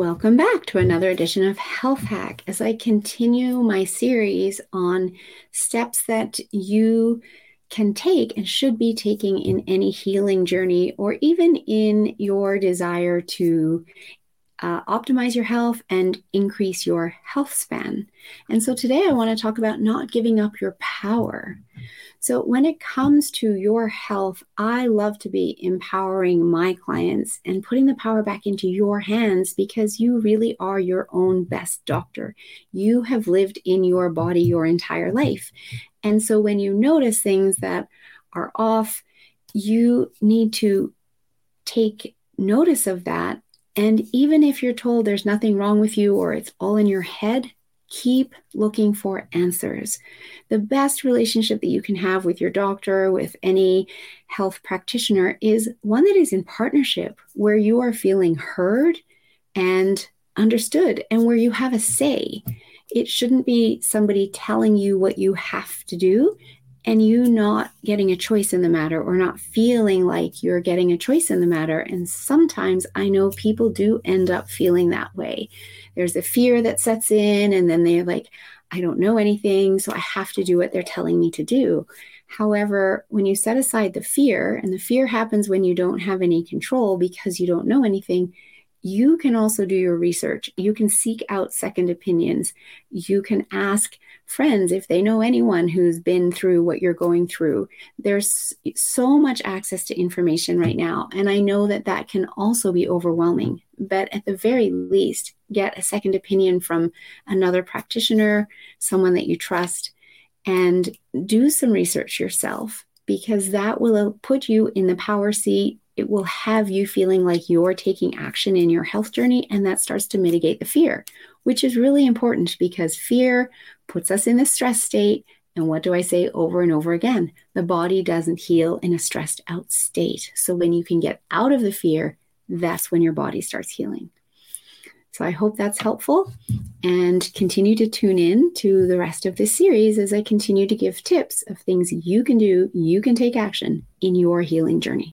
Welcome back to another edition of Health Hack as I continue my series on steps that you can take and should be taking in any healing journey or even in your desire to uh, optimize your health and increase your health span. And so today I want to talk about not giving up your power. So, when it comes to your health, I love to be empowering my clients and putting the power back into your hands because you really are your own best doctor. You have lived in your body your entire life. And so, when you notice things that are off, you need to take notice of that. And even if you're told there's nothing wrong with you or it's all in your head, keep looking for answers. The best relationship that you can have with your doctor, with any health practitioner, is one that is in partnership, where you are feeling heard and understood, and where you have a say. It shouldn't be somebody telling you what you have to do and you not getting a choice in the matter or not feeling like you're getting a choice in the matter. And sometimes I know people do end up feeling that way. There's a fear that sets in, and then they're like, I don't know anything, so I have to do what they're telling me to do. However, when you set aside the fear, and the fear happens when you don't have any control because you don't know anything, you can also do your research. You can seek out second opinions. You can ask friends if they know anyone who's been through what you're going through. There's so much access to information right now. And I know that that can also be overwhelming. But at the very least, get a second opinion from another practitioner, someone that you trust, and do some research yourself because that will put you in the power seat it will have you feeling like you're taking action in your health journey, and that starts to mitigate the fear, which is really important because fear puts us in a stress state. And what do I say over and over again? The body doesn't heal in a stressed out state. So when you can get out of the fear, that's when your body starts healing. So I hope that's helpful and continue to tune in to the rest of this series as I continue to give tips of things you can do, you can take action in your healing journey.